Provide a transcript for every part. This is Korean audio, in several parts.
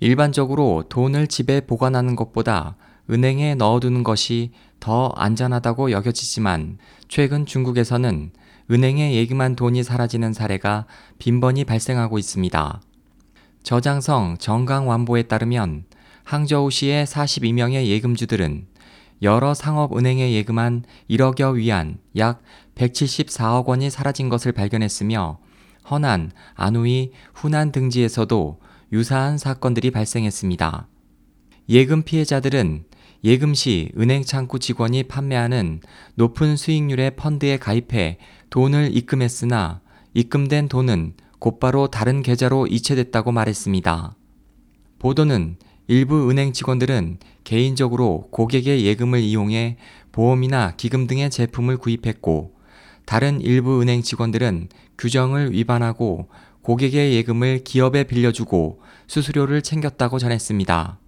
일반적으로 돈을 집에 보관하는 것보다 은행에 넣어두는 것이 더 안전하다고 여겨지지만 최근 중국에서는 은행에 예금한 돈이 사라지는 사례가 빈번히 발생하고 있습니다. 저장성 정강완보에 따르면 항저우시의 42명의 예금주들은 여러 상업은행에 예금한 1억여 위안 약 174억 원이 사라진 것을 발견했으며 허난, 안후이, 후난 등지에서도 유사한 사건들이 발생했습니다. 예금 피해자들은 예금 시 은행 창구 직원이 판매하는 높은 수익률의 펀드에 가입해 돈을 입금했으나 입금된 돈은 곧바로 다른 계좌로 이체됐다고 말했습니다. 보도는 일부 은행 직원들은 개인적으로 고객의 예금을 이용해 보험이나 기금 등의 제품을 구입했고 다른 일부 은행 직원들은 규정을 위반하고 고객의 예금을 기업에 빌려주고 수수료를 챙겼다고 전했습니다.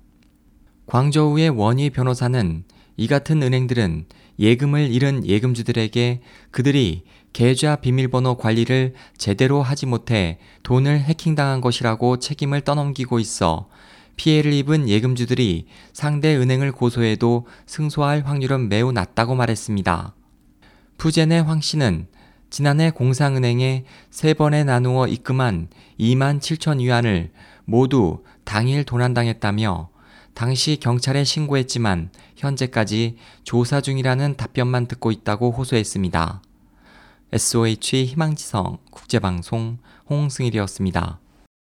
광저우의 원희 변호사는 이 같은 은행들은 예금을 잃은 예금주들에게 그들이 계좌 비밀번호 관리를 제대로 하지 못해 돈을 해킹당한 것이라고 책임을 떠넘기고 있어 피해를 입은 예금주들이 상대 은행을 고소해도 승소할 확률은 매우 낮다고 말했습니다. 푸젠의 황 씨는 지난해 공상은행에 세 번에 나누어 입금한 2만 7천 위안을 모두 당일 도난당했다며 당시 경찰에 신고했지만 현재까지 조사 중이라는 답변만 듣고 있다고 호소했습니다. SOH 희망지성 국제방송 홍승일이었습니다.